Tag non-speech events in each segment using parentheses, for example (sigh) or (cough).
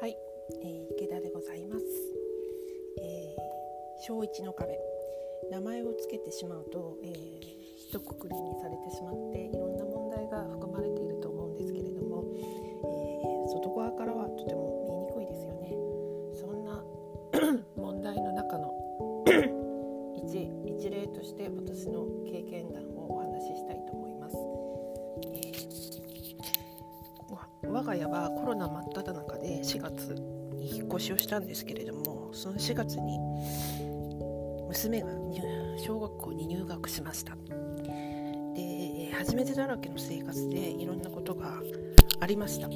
はい、えー、池田でございます、えー、小1の壁。名前をつけてしまうと、えー、一括りにされてしまっていろんな問題が含まれていると思うんですけれども、えー、外側からはとても見えにくいですよね。そんな (clears throat) 問題の中の (clears throat) 一一例として私の経験談をお話ししたいと思います。えー我が家はコロナ真っ只中で4月に引っ越しをしたんですけれどもその4月に娘が小学校に入学しました。で初めてだらけの生活でいろんなことがありました。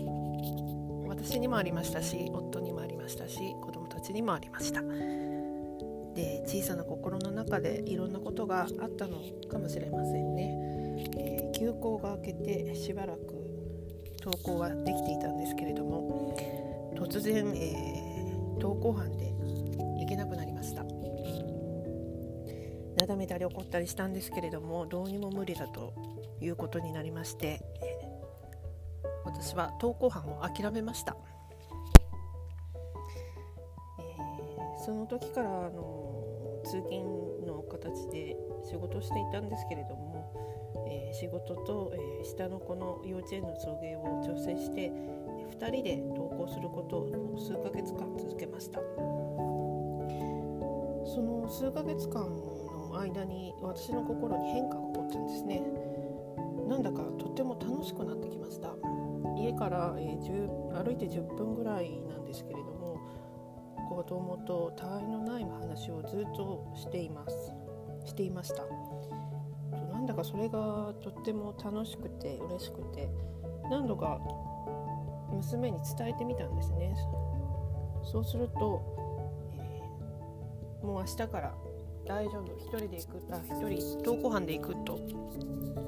私にもありましたし夫にもありましたし子供たちにもありました。で小さな心の中でいろんなことがあったのかもしれませんね、えー、休校が明けてしばらく登校はできていたんですけれども突然、えー、登校班で行けなくなりました。なだめたり怒ったりしたんですけれどもどうにも無理だということになりまして、えー、私は登校班を諦めました、えー、その時からあの通勤の形で仕事をしていたんですけれども、えー、仕事と、え下の子の幼稚園の送迎を調整してえ2人で登校することを数ヶ月間続けました。その数ヶ月間の間に私の心に変化が起こったんですね。なんだかとっても楽しくなってきました。家から、えー、歩いて10分ぐらいなんですけれども子供と他愛のない話をずっとしています。していました。なんだかそれがとっても楽しくて嬉しくて何度か娘に伝えてみたんですね。そうすると、えー、もう明日から大丈夫一人で行くあ一人登校班で行くと言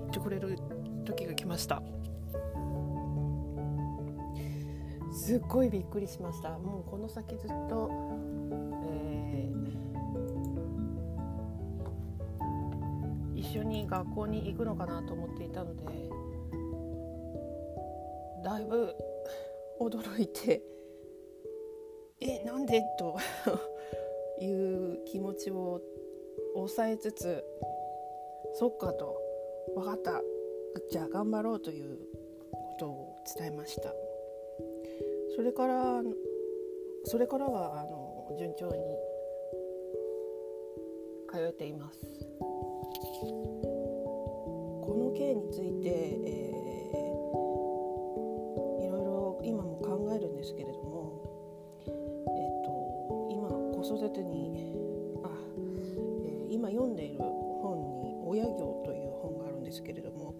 ってくれる時が来ました。すっごいびっくりしました。もうこの先ずっと、一緒に学校に行くのかなと思っていたのでだいぶ驚いてえなんで？という気持ちを抑えつつそっかと分かった。じゃあ頑張ろうということを伝えました。それからそれからはあの順調に通えています。この件について、えー、いろいろ今も考えるんですけれども、えーと今子育てにあえ今読んでいる本に「親業」という本があるんですけれども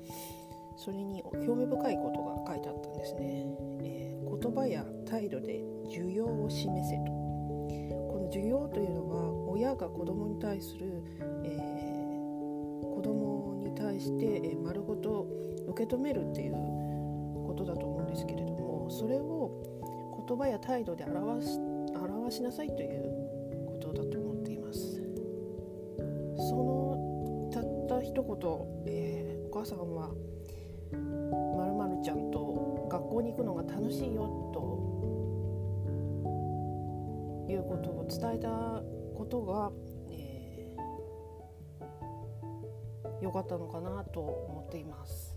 それに興味深いことが書いてあったんですね。えー、言葉や態度で需要を示せとこの需要というのは親が子供に対する、えー、子供に対して、え、丸ごと受け止めるっていうことだと思うんですけれどもそれを言葉や態度で表し表しなさいということだと思っています。そのたった一言、えー、お母さんはまるまるちゃんと学校に行くのが楽しいよということを伝えたことが、良かったのかなと思っています。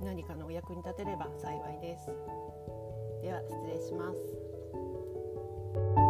何かのお役に立てれば幸いです。では失礼します。